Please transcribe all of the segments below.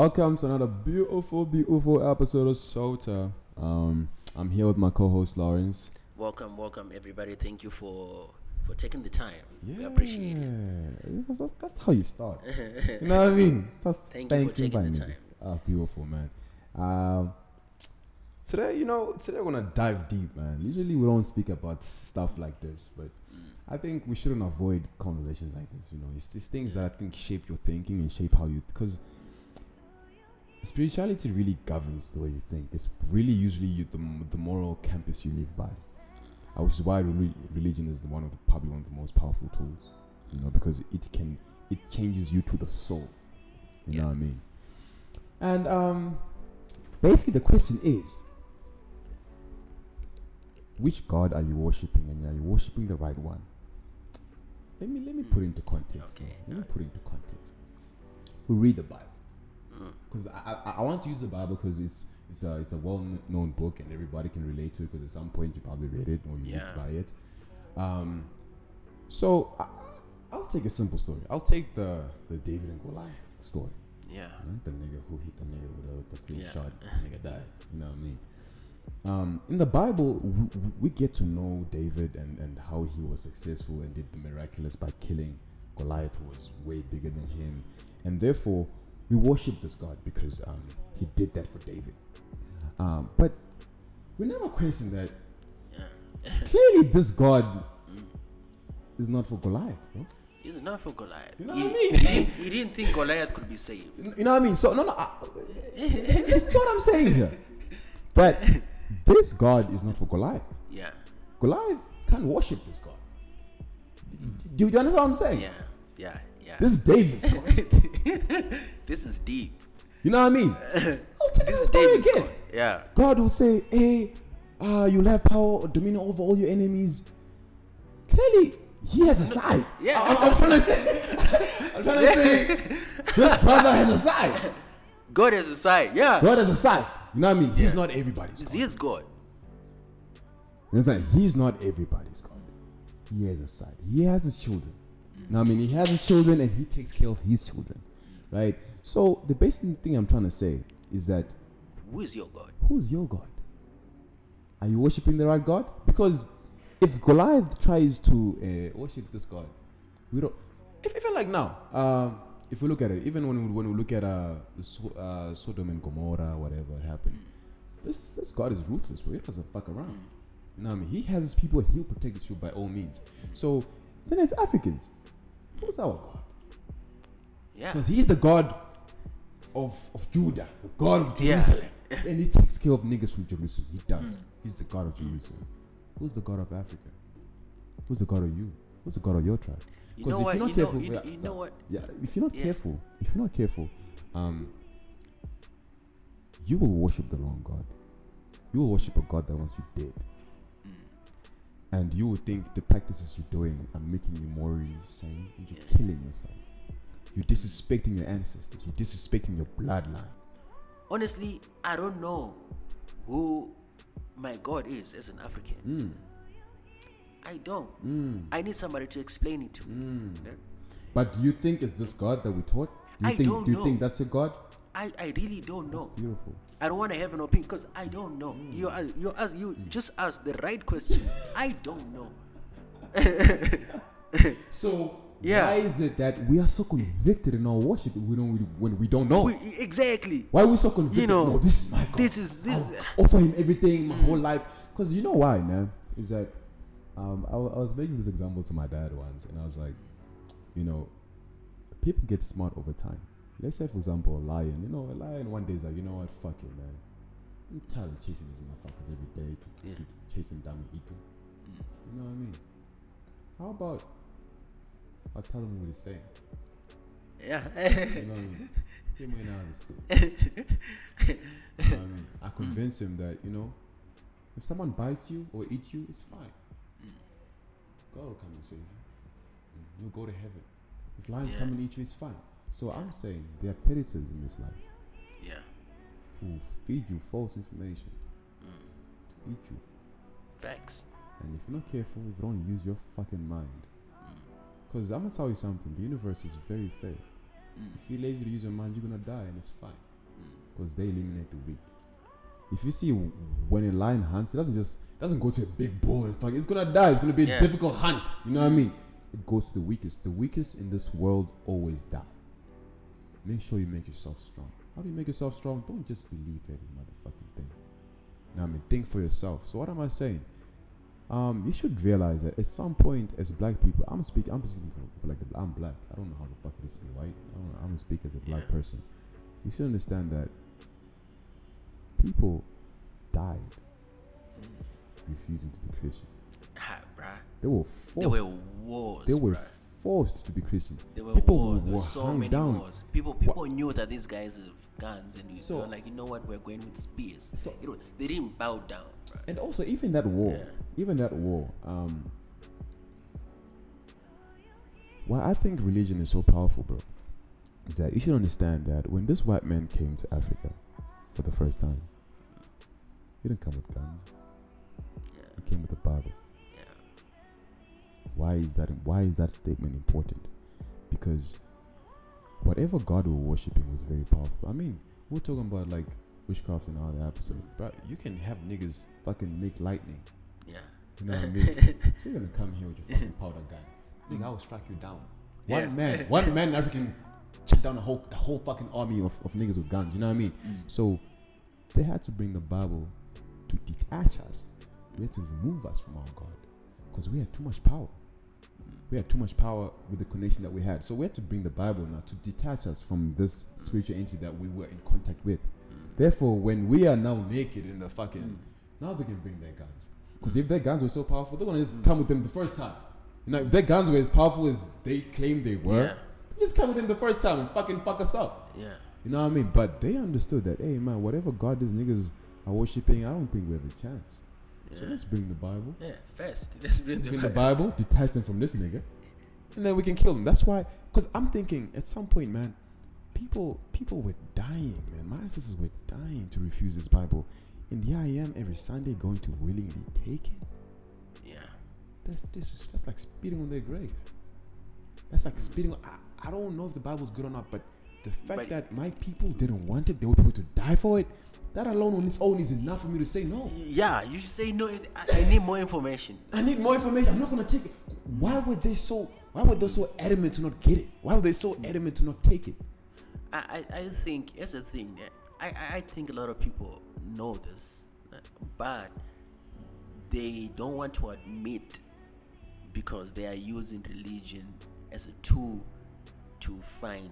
Welcome to another beautiful, beautiful episode of Sota. Um, I'm here with my co-host Lawrence. Welcome, welcome, everybody. Thank you for for taking the time. We appreciate it. That's, that's, that's how you start. you know what I mean? Start Thank you for taking the time. Ah, beautiful man. Um, today, you know, today we're gonna dive deep, man. Usually we don't speak about stuff like this, but I think we shouldn't avoid conversations like this. You know, it's these things that I think shape your thinking and shape how you because spirituality really governs the way you think. It's really usually you, the, the moral campus you live by, which is why re- religion is the one of the probably one of the most powerful tools. You know, because it can it changes you to the soul. You know what I mean? And um, basically the question is, which God are you worshiping, and are you worshiping the right one? Let me let me put it into context. Okay. Let me put it into context. We read the Bible. Because I, I I want to use the Bible because it's it's a it's a well known book and everybody can relate to it because at some point you probably read it or you lived Yeah. by it. Um, so I, I'll take a simple story. I'll take the the David and Goliath story. Yeah. Right? The nigga who hit the nigga with the, with the slingshot, Yeah. the nigga died. You know what I mean? Um, in the Bible, we, we get to know David and, and how he was successful and did the miraculous by killing Goliath, who was way bigger than him. And therefore, we worship this God because um, he did that for David. Um, but we never question that clearly this God is not for Goliath, bro. He's not for Goliath. You know he, what I mean? he, didn't, he didn't think Goliath could be saved. You know what I mean? So no, no. I, this is what I'm saying here. But this God is not for Goliath. Yeah. Goliath can't worship this God. Do you understand what I'm saying? Yeah. Yeah. Yeah. This is David's God. this is deep. You know what I mean? I'll tell you This the is story David's again. God. Yeah. God will say, "Hey, uh, you'll have power, or dominion over all your enemies." Clearly, he has a side. Yeah. I, am trying to say. I'm trying to say this brother has a side. God has a side. Yeah. God has a side. You know what I mean? He's not everybody's God. his God. You understand? He's not everybody's God. He has a side. He has his children. Now, I mean, he has his children and he takes care of his children, right? So the basic thing I'm trying to say is that Who is your God? who's your God? Are you worshiping the right God? Because if Goliath tries to uh, worship this God, we don't. If even like now, um, if we look at it, even when we, when we look at uh, uh, Sodom and Gomorrah, whatever happened, this this God is ruthless, bro. He doesn't fuck around. You know what I mean? He has his people and he'll protect his people by all means. So then as Africans, who's our God? Yeah. Because he's the God of, of Judah, the God of Yeah. Jerusalem. and he takes care of niggas from Jerusalem. He does. He's the God of Jerusalem. Who's the God of Africa? Who's the God of you? Who's the God of your tribe? You 'Cause know if what? you're You not know, careful- you, yeah, you know what? Yeah, if you're not Yeah. careful, if you're not careful, um, you will worship the wrong God. You will worship a God that wants you dead. Mm. And you would think the practices you're doing are making you morally sane and you're killing yourself. You're disrespecting your ancestors. You're disrespecting your bloodline. Honestly, I don't know who my God is as an African. Mm. I don't. Mm. I need somebody to explain it to me. Yeah. But do you think it's this God that we taught? Do you I think don't do you think that's your God? I, I really don't know. Beautiful. I don't want to have an opinion because I don't know. Hmm. You are, you ask, you hmm. just ask the right question. I don't know. So Yeah. why is it that we are so convicted in our worship we don't when we don't know? We, exactly. why are we so convicted? You know, no, this is my God. this is- this I'll offer him everything my hmm. whole life. Because you know why, man? Is that um, I, I was making this example to my dad once, and I was like, you know, people get smart over time. Let's say, for example, a lion. You know, a lion one day is like, you know what? Fuck it, man. I'm tired of chasing these motherfuckers every day. To, Yeah. to chasing them and eat them. You know what I mean? How about I'll tell him what he's saying. Yeah. You know what I mean? Him and I is You know what I mean? I convince him that, you know, if someone bites you or eats you, it's fine. God will come and save you. Mm, You'll go to heaven. If lions Yeah. come and eat you, it's fine. So I'm saying there are predators in this life yeah. who feed you false information to eat you. Facts. And if you're not careful, if you don't use your fucking mind, mm. because I'm gonna tell you something, the universe is very fair. Mm. If you're lazy to use your mind, you're gonna die, and it's fine mm. because they eliminate the weak. If you see when a lion hunts, it doesn't just it doesn't go to a big bull and fuck. It's gonna die. It's gonna be a Yeah. difficult hunt. You know what I mean? It goes to the weakest. The weakest in this world always die. Make sure you make yourself strong. How do you make yourself strong? Don't just believe every motherfucking thing. Now, I mean? Think for yourself. So what am I saying? Um, you should realize that at some point, as black people, I'm speaking. I'm speaking for, for like the. I'm black. I don't know how the fuck it is to be white. I don't, I'm gonna speak as a black Yeah. person. You should understand that people died refusing to be Christian. Ah, bruh. They were forced. There were wars. they were bruh. Forced to be Christian. There were people wars. Were so hung many down. wars. People people knew that these guys have guns, and you So- were like, you know what, we're going with spears. So- You know, they didn't bow down. bruh. And also, even that war, Yeah. even that war, um, why I think religion is so powerful, bro, is that you should understand that when this white man came to Africa for the first time, he didn't come with guns. Yeah, He came with the Bible. Why is that? Why is that statement important? Because whatever God we were worshiping was very powerful. I mean, we're talking about like witchcraft and all that episode, but you can have niggas fucking make lightning. yeah. You know what I mean? so you're gonna come here with your fucking powder gun. Nigga, I will strike you down. One Yeah. man, one man in Africa can shut down a whole a whole fucking army of, of niggas with guns. You know what I mean? Mm. So they had to bring the Bible to detach us. We had to remove us from our God because we had too much power. We had too much power with the connection that we had. So we had to bring the Bible now to detach us from this spiritual entity that we were in contact with. Therefore, when we are now naked in the fucking, now they can bring their guns. Because if their guns were so powerful, they're gonna just come with them the first time. You know, if their guns were as powerful as they claimed they were, Yeah. they just come with them the first time and fucking fuck us up. Yeah. You know what I mean? But they understood that, hey man, whatever God these niggas are worshiping, I don't think we have a chance. So let's bring the Bible. Yeah, first. Let's bring Let's the bring the Bible. Bible, detach them from this nigga, and then we can kill them. That's why, because I'm thinking at some point, man, people people were dying, man. My ancestors were dying to refuse this Bible, and here I am every Sunday going to willingly take it. Yeah. That's this. That's like spitting on their grave. That's like spitting. On, I, I don't know if the Bible's good or not, but the fact But- that my people didn't want it, they were able to die for it. That alone on its own is enough for me to say no. Yeah, you should say no. I, I need more information. I need more information. I'm not gonna take it. Why were they so? Why were they so adamant to not get it? Why were they so adamant to not take it? I, I, I think here's the thing. yeah, I, I- think a lot of people know this, uh, but they don't want to admit because they are using religion as a tool to find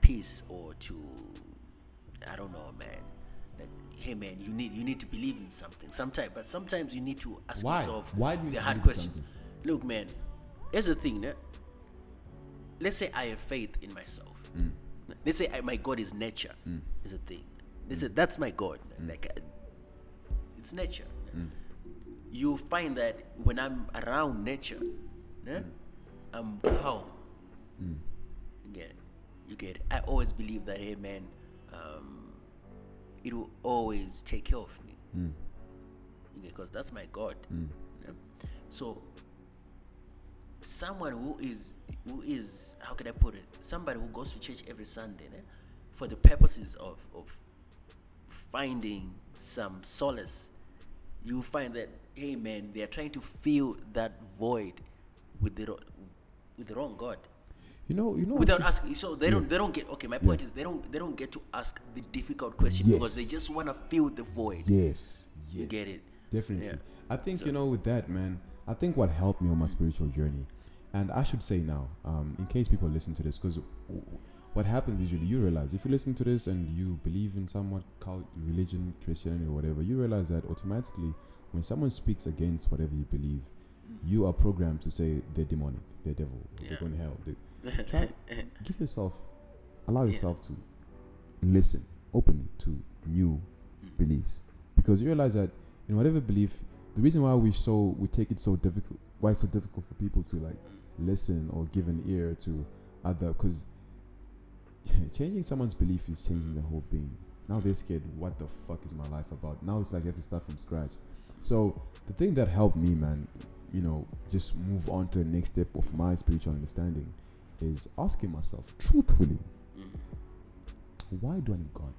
peace or to I don't know, man. Like, hey, man, you need you need to believe in something. Sometimes, but sometimes you need to ask Why? yourself Why do you the hard questions. something? Look, man. Here's the thing. yeah. Let's say I have faith in myself. Mm. Let's say I, my God is nature. Is a thing. Let's say that's my God. Mm. Like uh, it's nature. You find that when I'm around nature, yeah, I'm calm. Mm. You get. You get it. I always believe that, hey man, um, it will always take care of me. Mm. Because that's my God. yeah. So someone who is who is how can I put it? Somebody who goes to church every Sunday né, for the purposes of of finding some solace, you find that hey man, they are trying to fill that void with the with the wrong God. You know, you know. Without asking, so they don't they don't get okay. My point is they don't they don't get to ask the difficult question because they just want to fill the void. Yes. Yes. You get it? Definitely. Yeah. I think you know with that man. I think what helped me on my spiritual journey, and I should say now, um, in case people listen to this, because what happens usually, you realize if you listen to this and you believe in somewhat cult, religion, Christianity, or whatever, you realize that automatically, when someone speaks against whatever you believe, you are programmed to say they're demonic, they're devil, Yeah. they're going to hell. They, try, give yourself, allow yourself to listen openly to new mm. beliefs. Because you realize that in whatever belief the reason why we so we take it so difficult why it's so difficult for people to like listen or give an ear to other because changing someone's belief is changing their whole being. Now they're scared what the fuck is my life about? Now it's like you have to start from scratch. So the thing that helped me man you know just move on to the next step of my spiritual understanding is asking myself truthfully Why do I need God?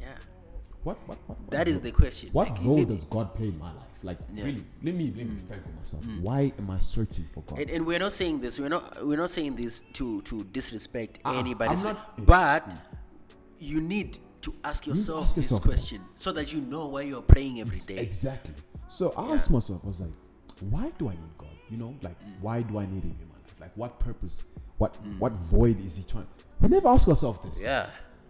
Yeah. What what what? what That is the question. What Like, role does God play in my life? Like Yeah. Mm. really, let me let me frank with myself. Why am I searching for God? and, and we're not saying this. We're not. We're not saying this to to disrespect Ah, anybody. But you need to ask yourself ask this yourself that. question so that you know why you're praying every day. Exactly. So I asked myself, I was like, why do I need God? You know, like Mm. why do I need Him in my life? Like what purpose? What what void is He trying? We never ask ourselves this. Yeah.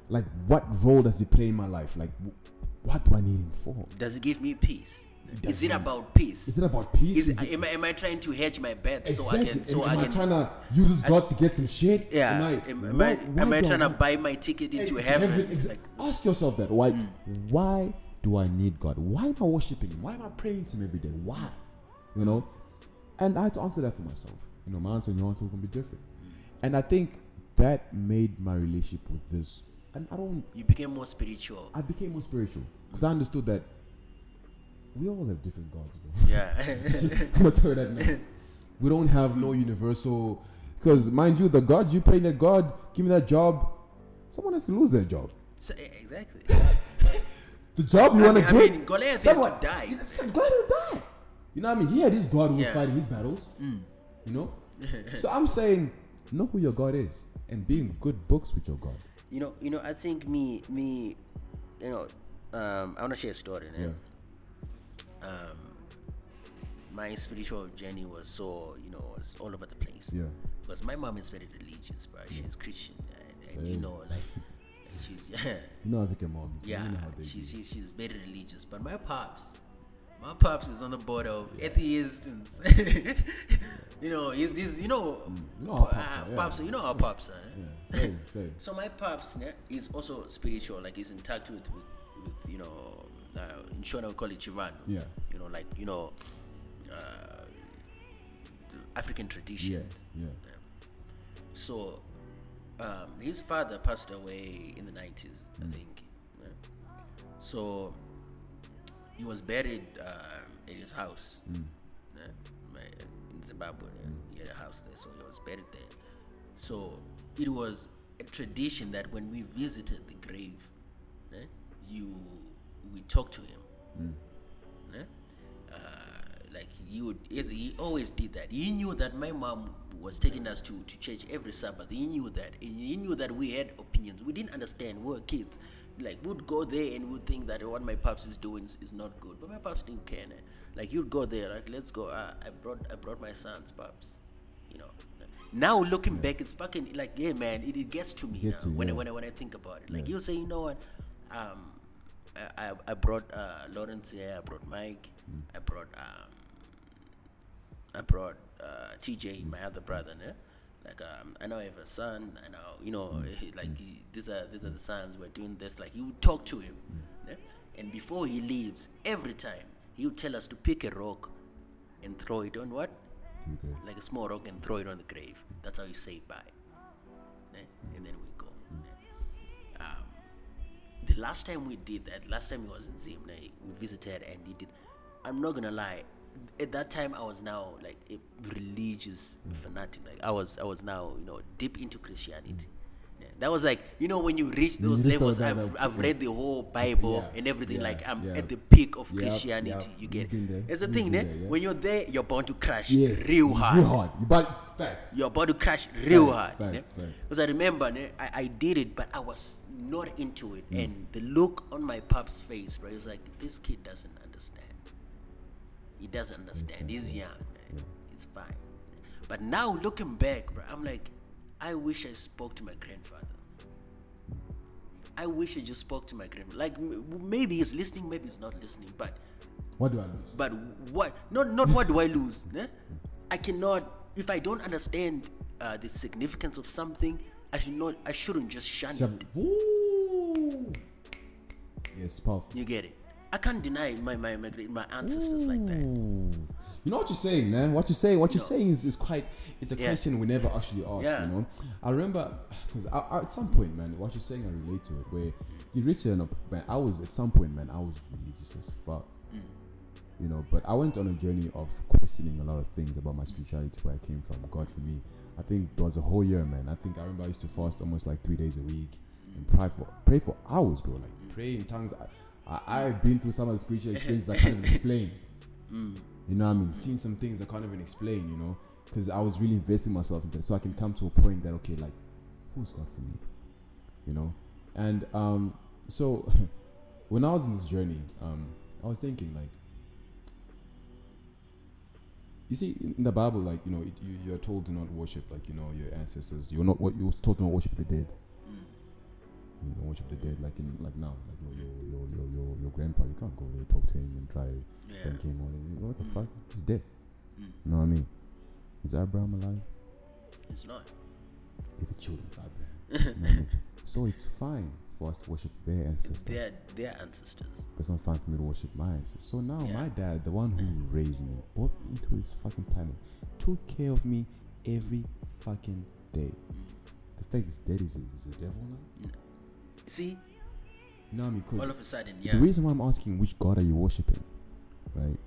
Like what role does He play in my life? Like wh- what do I need Him for? Does it give me peace? Is it about peace? Is it about peace? Is Is it, am, I, am I trying to hedge my bets so I exactly. can so am, I am I can trying to use God to get some shit? yeah Am I, am, am why- I, why am I trying to buy my ticket into heaven? exa- Like, ask yourself that. Why? Mm. Why do I need God? Why am I worshiping Him? Why am I praying to Him every day? Why? You know. And I had to answer that for myself. You know, my answer and your answer can be different. Mm. And I think that made my relationship with this. And I don't. you became more spiritual. I became more spiritual because I understood that we all have different gods, bro. Yeah. That's what that meant. We don't have no universal. Because mind you, the God you pray that God give me that job, someone has to lose their job. so, exactly. The job you want to mean- I get. mean, Goliath had to someone- die. God will die. You know what I mean? He had his God who was Yeah. Mm. fighting his battles. You know? so I'm saying, know who your God is and be in good books with your God. You know, you know. I think me, me, you know, um, I want to share a story. Yeah. Yeah. Um, my spiritual journey was so, you know, it's all over the place. Yeah. Because my mom is very religious, bro. She's Christian, and, and you know, like, she's yeah, You know African moms. yeah, You know how they she's she's very religious. But my pops, my pops is on the border of atheist and you know, he's, he's you know, You know pops uh, are, yeah. pops, you know how pops are. eh? Yeah, same, same. So my pops ne, is also spiritual, like he's in touch with, with, with you know, uh, in Shona we call it Chivanhu. Yeah. You know, like you know, uh, African Yeah, traditions. yeah. So um, his father passed away in the nineties, I think. yeah. So he was buried um, at his house yeah, my- in Zimbabwe. yeah. He had a house there, so he was buried there. So it was a tradition that when we visited the grave, yeah, you we talked to him. yeah. Uh, like he would, he always did that. He knew that my mom was taking us to, to church every Sabbath. He knew that. He knew that we had opinions. We didn't understand. We were kids. Like we'd go there and we'd think that what my pops is doing is, is not good. But my pops didn't care. nah. Like you'd go there, like let's go. Uh, I brought I brought my son's pops. You know. Now looking back, it's fucking like yeah, man. It, it gets to me Gets now to when I, when I when I think about it. Like you say, you know what? Um, I, I, I brought uh, Lawrence here. I brought Mike. I brought um, I brought uh, TJ, my other brother. Ne? Like um, I know I have a son. I know you know mm. like mm. he, these are these are the sons. We're doing this. Like you would talk to him, mm. ne? and before he leaves, every time he would tell us to pick a rock and throw it on what Okay. like a small rock and throw it on the grave. That's how you say bye. Ne? And then we go. ne? Um, the last time we did that, last time he was in Zim, we visited and he did. I'm not gonna lie. At that time, I was now like a religious fanatic. Like I was, I was now you know deep into Christianity. Yeah, that was like you know when you reach When you those levels. I've, I've read the whole Bible Yeah, and everything. yeah, like I'm at the peak of Christianity. You get. It's the thing, been there, yeah. When you're there, you're bound to crash Yes. real hard Real hard. You bought facts. your body crash real Facts, hard. facts, facts. Because I remember ne, I, I did it, but I was not into it. Mm. And the look on my pup's face, bro, he was like, this kid doesn't understand. He doesn't understand. He's young. ne? It's fine. But now looking back, bro, I'm like, I wish I spoke to my grandfather. I wish I just spoke to my grandfather. Like maybe he's listening, maybe he's not listening. But What do I lose? but what? Not not what do I lose? ne? I cannot. If I don't understand uh, the significance of something, I should not. I shouldn't just shun Seven. it. Ooh. Yes, powerful. You get it? I can't deny my my my, my ancestors like that. You know what you're saying, man? What you're saying, what you're saying is, is quite. It's a Yeah. question we never actually ask. Yeah. You know, I remember because at some point, man, what you're saying, I relate to it. Where you reach an up, man. I was at some point, man. I was religious as fuck. you know. But I went on a journey of questioning a lot of things about my spirituality, where I came from, God for me. I think there was a whole year, man. I think I remember I used to fast almost like three days a week and pray for pray for hours, bro. Like pray in tongues. I, I I've been through some of the spiritual experiences I can't even explain. Mm. You know what I mean? Seeing some things I can't even explain, you know, because I was really investing myself into it. So I can come to a point that, okay, like, who's God for me? You know? And um, so when I was in this journey, um, I was thinking, like, you see, in in the Bible, like, you know, it, you, you're told to not worship, like, you know, your ancestors. You're not what you're told to not worship the dead. Mm. You worship the dead, like in like now, like your your your your your, your grandpa. You can't go there, talk to him, and try Yeah. thank him. Or what the Mm. fuck? He's dead. Mm. You know what I mean? Is Abraham alive? It's not. They're the children of Abraham. You know what I mean? So it's fine for us to worship their ancestors. They're their ancestors. But it's not fine for me to worship my ancestors. So now Yeah. my dad, the one who raised me, brought me into this fucking planet, took care of me every fucking day. The fact he's dead is, is the devil now? See, You know what I mean? 'Cause all of a sudden, yeah. The reason why I'm asking which God are you worshiping, right?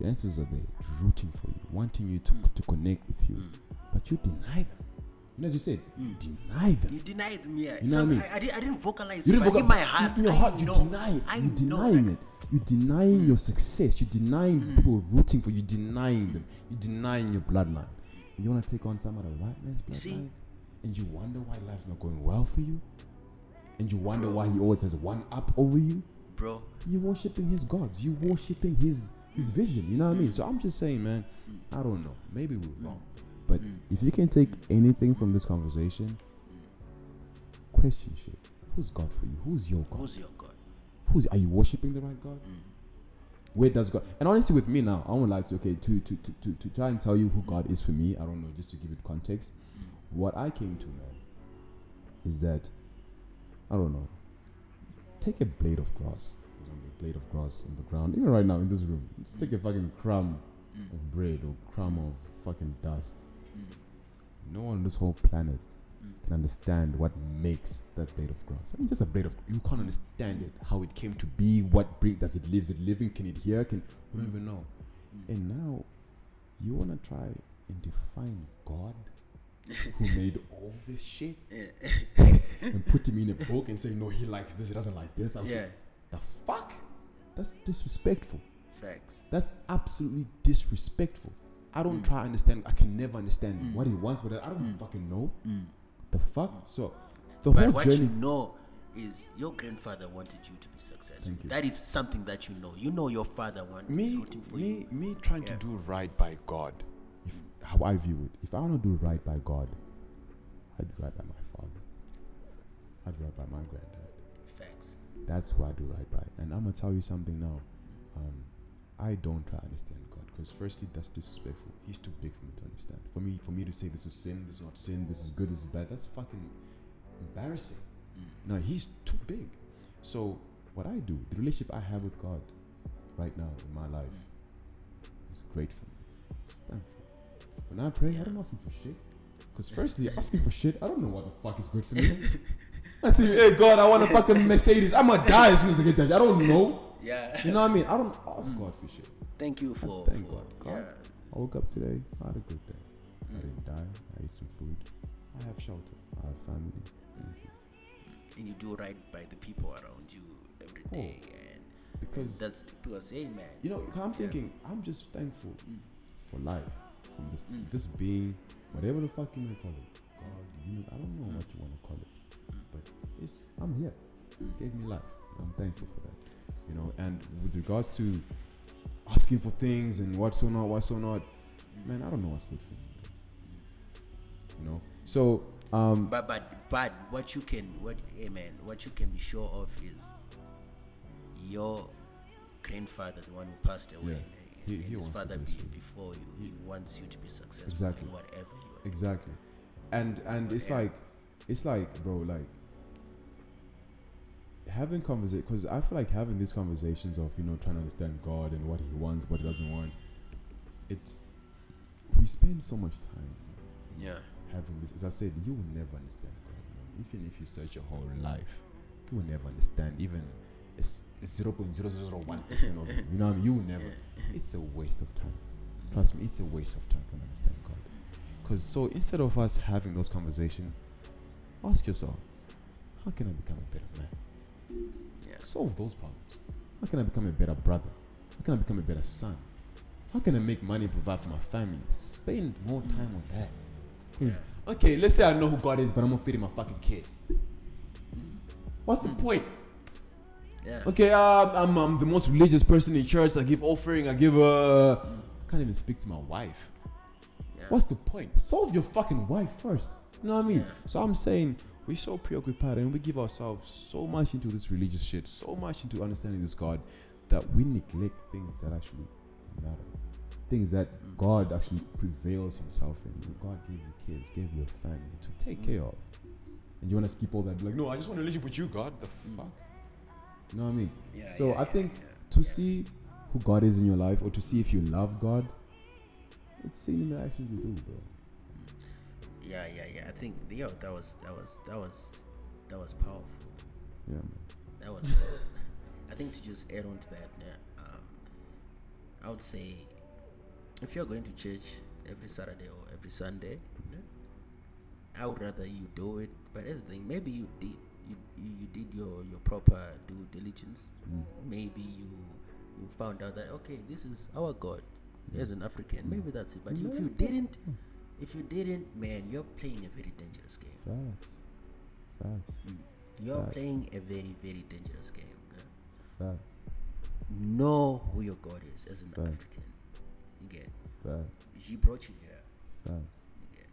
Your answers are there, rooting for you, wanting you to, Mm. to connect with you, Mm. but you deny them. You know, as you said, you Mm. deny them. You denied me. Yeah. You know Some- what I mean? I, I, didn't, I didn't vocalize You it, didn't but in vocal- my heart, in your I heart, you know. deny it. I You're know. denying it. You're denying Mm. your success. You're denying the people rooting for you. You're denying them. You're denying your bloodline. You want to take on some of the white man's bloodline, see? and you wonder why life's not going well for you, and you wonder why he always has one up over you. Bro, you worshiping his gods. You worshiping his his vision. You know what I mean? Mm. So I'm just saying, man. I don't know. Maybe we're wrong, but if you can take anything from this conversation, question shit. Who's God for you? Who's your God? who's your God? Who's are you worshiping the right God? Where does God? And honestly, with me now, I won't lie to okay to to, to to to try and tell you who God is for me. I don't know, just to give it context. What I came to man is that I don't know. Take a blade of grass, for example, a blade of grass on the ground. Even right now in this room, just take a fucking crumb of bread or crumb of fucking dust. No one on this whole planet can understand what makes that blade of grass. I mean, just a blade of you can't understand it, how it came to be, what bring does it live? Is it living? Can it hear? Can you don't even know. And now you wanna try and define God who made all this shit and put him in a book and say no he likes this, he doesn't like this. I was Yeah. like, the fuck? That's disrespectful. Facts. That's absolutely disrespectful. I don't mm. try to understand. I can never understand Mm. what he wants, but I don't mm. fucking know. Mm. The fuck? So, the But whole what journey. you know is your grandfather wanted you to be successful. That is something that you know. You know your father wanted me, rooting for you. me, me trying Yeah. to do right by God. How I view it, if I want to do right by God, I do right by my father. I do right by my granddad. Facts. That's who I do right by. And I'm gonna tell you something now. Um, I don't try to understand God because firstly, that's disrespectful. He's too big for me to understand. For me, for me to say this is sin, this is not sin, this is good, this is bad. That's fucking embarrassing. No, he's too big. So what I do, the relationship I have with God right now in my life is gratefulness. Just thankful. When I pray, I don't ask him for shit. Because firstly, asking for shit, I don't know what the fuck is good for me. I say, hey God, I want a fucking Mercedes. I'm gonna die as soon as I get that. I don't know. Yeah. You know what I mean? I don't ask God for shit. Thank you for. Thank for God. God. Yeah. I woke up today. I had a good day. I didn't die. I ate some food. I have shelter. I have family. Thank you. And you do right by the people around you every Oh. day. And Because that's because, hey, man. you know, I'm thinking, I'm just thankful Mm. for life, from this mm. this being, whatever the fuck you may call it, God, you, I don't know mm. what you want to call it, mm. but it's I'm here. It gave me life. I'm thankful for that. You know, and with regards to asking for things and what's or not, what's or not, man, I don't know what's good for me. You know, so um, But but but what you can what hey man, what you can be sure of is your grandfather, the one who passed away, Yeah. He- he his father be, you. before you. He wants you to be successful Exactly. in whatever you are. Exactly. And and it's like it's like bro like having conversation because I feel like having these conversations of you know trying to understand God and what He wants, what He doesn't want. It we spend so much time Yeah. having this. As I said, you will never understand God, man. Even if you search your whole life, you will never understand even zero point zero zero one percent of it. You know I mean? You will never. it's a waste of time. Trust me, it's a waste of time to understand God. Because so instead of us having those conversations, ask yourself, how can I become a better man? Yeah. Solve those problems. How can I become a better brother? How can I become a better son? How can I make money and provide for my family? Spend more time on that. 'Cause, okay, let's say I know who God is, but I'm not feeding my fucking kid. What's the point? Yeah. Okay, uh, I'm, I'm the most religious person in church. I give offering. I give. Uh, I can't even speak to my wife. Yeah. What's the point? Solve your fucking wife first. You know what I mean? Yeah. So I'm saying we're so preoccupied and we give ourselves so much into this religious shit, so much into understanding this God, that we neglect things that actually matter. Things that God actually prevails Himself in. God gave you kids, gave you a family to take care of, and you want to skip all that? Be like, no, I just want a relationship with you, God. The fuck. You know what I mean? Yeah, so yeah, I think to see who God is in your life, or to see if you love God, it's seen in the actions you do, bro. Yeah, yeah, yeah. I think yo, that was that was that was that was powerful. Yeah, man. That was. I think to just add on to that, yeah, um, I would say, if you're going to church every Saturday or every Sunday, yeah, I would rather you do it. But as the thing, maybe you did you, you, did your, your proper due diligence. Mm. Maybe you you found out that okay, this is our God mm. as an African. Maybe that's it. But mm. if you mm. didn't, if you didn't, man, you're playing a very dangerous game. Facts. Facts. You're Facts. playing a very very dangerous game. yeah. Facts. know who your God is as an Facts. African. You get Facts. he brought you here. Facts. You get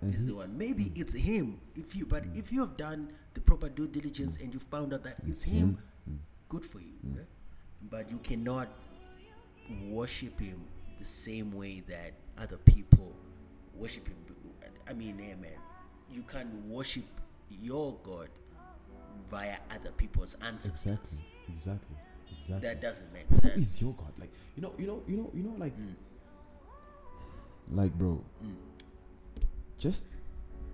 And he's the one. Maybe it's him. If you but if you have done the proper due diligence and you found out that it's, him. Mm. good for you. yeah? But you cannot worship him the same way that other people worship him. I mean, amen. you can worship your God via other people's ancestors. Exactly. Exactly. Exactly. That doesn't make Who sense. is your God? Like you know, you know, you know, you know, like, Mm. like, bro. Just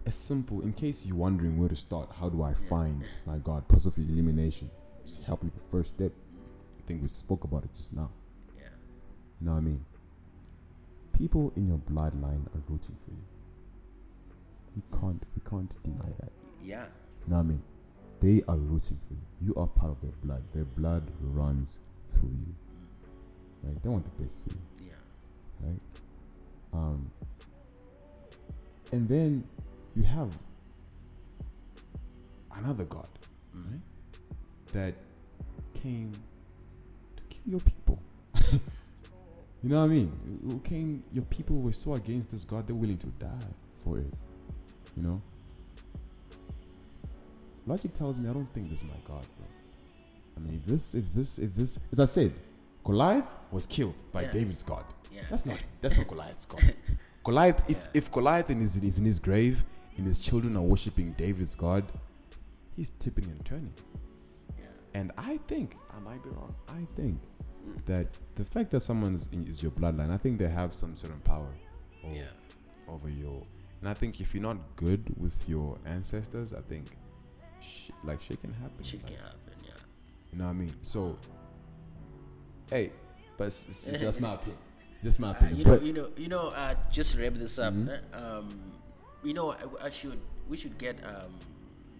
as simple. In case you're wondering where to start, how do I find my God? Process of elimination. Just help you the first step. I think we spoke about it just now. Yeah. You know what I mean? People in your bloodline are rooting for you. We can't, we can't deny that. Yeah. You know what I mean? They are rooting for you. You are part of their blood. Their blood runs through you. Right? They want the best for you. Yeah. Right? Um, and then you have another God, right? That came to kill your people. you know what I mean? Who came? Your people were so against this God, they're willing to die for it. You know. Logic tells me I don't think this is my God, bro. I mean, if this, if this, if this, as I said, Goliath was killed by Yeah. David's God. Yeah. That's not that's not Goliath's God. Goliath, if, Yeah. if Goliath is, is in his grave and his children are worshiping David's God, he's tipping and turning. Yeah. And I think, I might be wrong, I think Mm. that the fact that someone is, in, is your bloodline, I think they have some certain power over, Yeah. over your. And I think if you're not good with your ancestors, I think sh- like shit can happen. Shit like, can happen. Yeah. You know what I mean? So, hey, but it's, it's, just my opinion. Just my Uh, opinion. you know, you know, you know. Uh, just to wrap this up. Mhm. uh, Um, you know, I, I should. We should get um,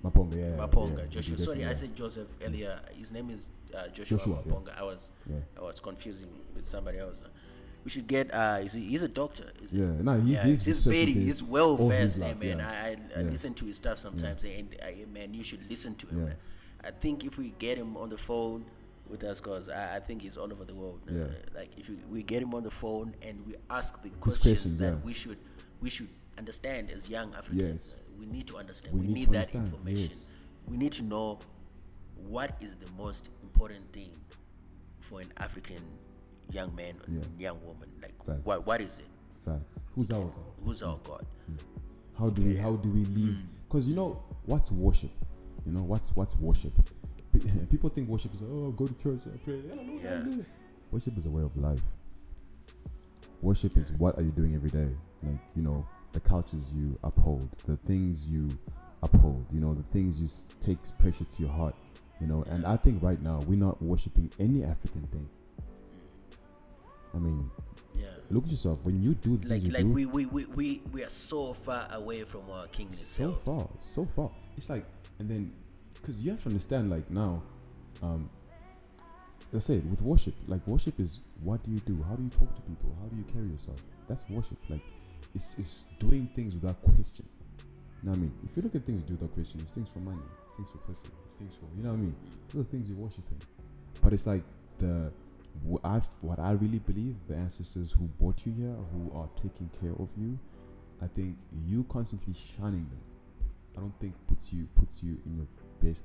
Maponga, yeah. Maponga, yeah, Joshua. Sorry, I said Joseph earlier. His name is uh, Joshua, Joshua, yeah. Maponga. I was, Yeah. I was confusing with somebody else. We should get. Uh, he's, a, he's a doctor. Yeah, no, he's yeah, he's he's very, he's well versed, man. yeah. I, I, I Yeah. listen to his stuff sometimes, and I, man, you should listen to him. Yeah. I think if we get him on the phone with us, cause I, I think he's all over the world. uh, Yeah. like if we, we get him on the phone and we ask the questions, questions, that yeah. we should we should understand as young Africans. Yes. We need to understand. We We, need need, that understand, information. yes. We need to know what is the most important thing for an African young man or Yeah. young woman. Like Facts. what what is it? facts. Who's our God? Who's our God? Hmm. How do we how do we live? Hmm. Because you know what's worship? You know what's what's worship? People think worship is oh go to church and pray. I don't know. Yeah. Yeah. Worship is a way of life. Worship is what are you doing every day? Like you know the cultures you uphold, the things you uphold. You know the things you s- takes pressure to your heart. You know, and I think right now we're not worshiping any African thing. I mean, Yeah. look at yourself. When you do the Like like do, we, we, we, we, we are so far away from our kingly so far, so far. It's like, and then, because you have to understand, like now, um, let's say it, with worship, like worship is what do you do? How do you talk to people? How do you carry yourself? That's worship. Like, it's it's doing things without question. You know what I mean? If you look at things you do without question, it's things for money, it's things for pussy, it's things for you know what I mean. Those are things you're worshiping. But it's like the wh- I what I really believe the ancestors who brought you here, who are taking care of you, I think you constantly shunning them. I don't think puts you puts you in your best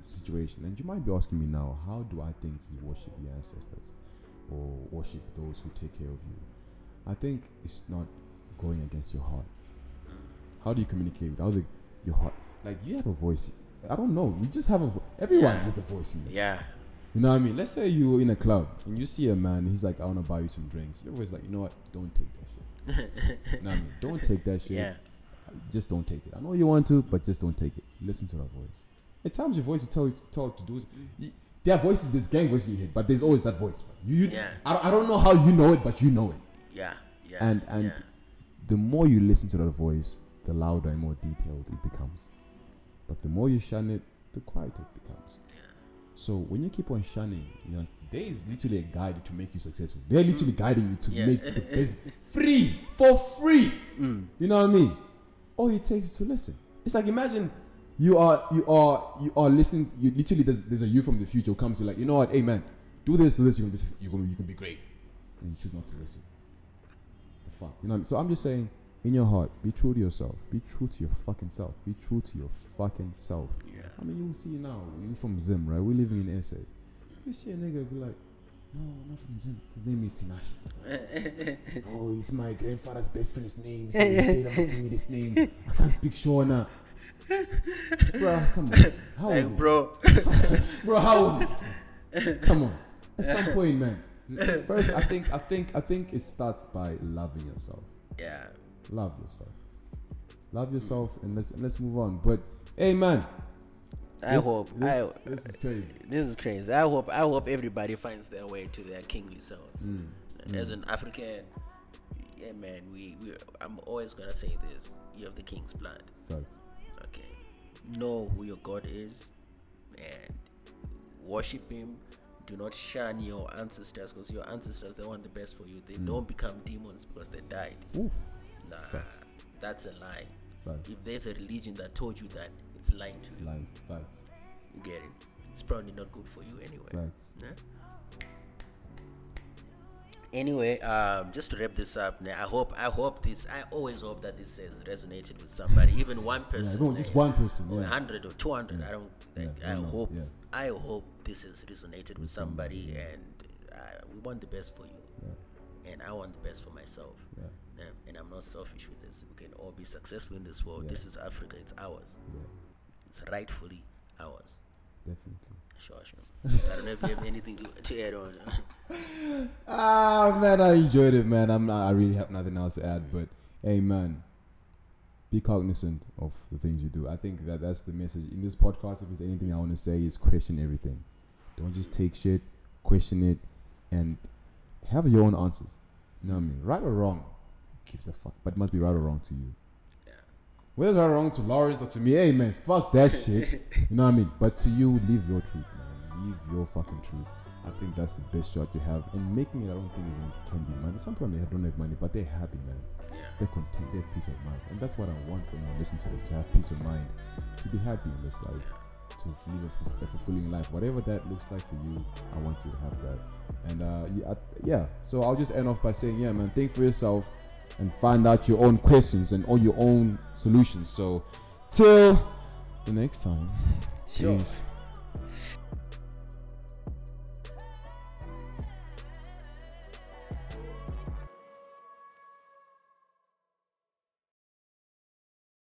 situation. And you might be asking me now, how do I think you worship your ancestors or worship those who take care of you? I think it's not going against your heart. How do you communicate without the, your heart? Like you have a voice. I don't know. You just have a. Vo- everyone Yeah. has a voice in there. Yeah. You know what I mean? Let's say you're in a club and you see a man. He's like, I want to buy you some drinks. You're always like, you know what? Don't take that shit. you know what I mean? Don't take that shit. Yeah. Just don't take it. I know you want to, but just don't take it. Listen to that voice. At times, your voice will tell you to, tell to do. y- There are voices, there's gang voice in your head, but there's always that voice. You, you Yeah. I, don't- I don't know how you know it, but you know it. Yeah. Yeah. And and yeah. the more you listen to that voice, the louder and more detailed it becomes. But the more you shun it, the quieter it becomes. So when you keep on shunning, you know, there is literally a guide to make you successful. They're literally guiding you to Yeah. make the best free for free. Mm. You know what I mean? All it takes is to listen. It's like imagine you are you are you are listening. You literally there's, there's a you from the future who comes to like you know what? Hey man, do this, do this. You're gonna be you're gonna you can be great, and you choose not to listen. Fuck, you know. What I mean? So I'm just saying, in your heart, be true to yourself. Be true to your fucking self. Be true to your fucking self. Yeah. I mean, you see now, you from Zim, right? We're living in SA. You see a nigga be like, no, I'm not from Zim. His name is Tinashe. oh, he's my grandfather's best friend's name. So he said I must give me this name. I can't speak Shona. Bro, come on. How old? You? bro. Bro, how old? you? Come on. At some point, man. First, I think, I think, I think it starts by loving yourself. yeah. Love yourself. Love yourself, and let's and let's move on. But hey, man, I this, hope. this, I, this is crazy. this is crazy. I hope. I hope everybody finds their way to their kingly selves. Mm, As an African, yeah, man. We, we. I'm always gonna say this. You have the king's blood. Facts. Okay. Know who your God is, and worship Him. Do not shun your ancestors because your ancestors they want the best for you. They Mm. don't become demons because they died. Ooh, Nah, that's a lie. facts. If there's a religion that told you that, it's lying to you. Life, facts, You get it? It's probably not good for you anyway. facts. Yeah? Anyway, um, just to wrap this up, I hope I hope this I always hope that this has resonated with somebody, even one person, Yeah, person, go, just one person. Yeah. hundred or two hundred. I don't. Like, Yeah, I I hope yeah. I hope this has resonated with somebody, and uh, we want the best for you, Yeah. and I want the best for myself. Yeah. Um, and I'm not selfish with this. We can all be successful in this world. Yeah. This is Africa. It's ours. It's rightfully ours. Definitely. Sure, sure. I don't know if you have anything to, to add on. Ah man, I enjoyed it, man. I'm not. I really have nothing else to add, but hey, man, be cognizant of the things you do. I think that that's the message in this podcast. If there's anything I want to say, is question everything. Don't just take shit, question it, and have your own answers. You know what I mean? Right or wrong, gives a fuck. But it must be right or wrong to you. Yeah. Whether it's right or wrong to Lawrence or to me, hey man, fuck that shit. You know what I mean? But to you, live your truth, man. Live your fucking truth. I think that's the best shot you have. And making it, I don't think is can be money. Some people they don't have money, but they're happy, man. Yeah. They're content. They have peace of mind, and that's what I want for anyone listening to this: to have peace of mind, to be happy in this life, to live a, fulfilling life, whatever that looks like for you. I want you to have that. And uh, you, yeah, so I'll just end off by saying, yeah, man, think for yourself and find out your own questions and all your own solutions. So, till the next time, Sure. peace.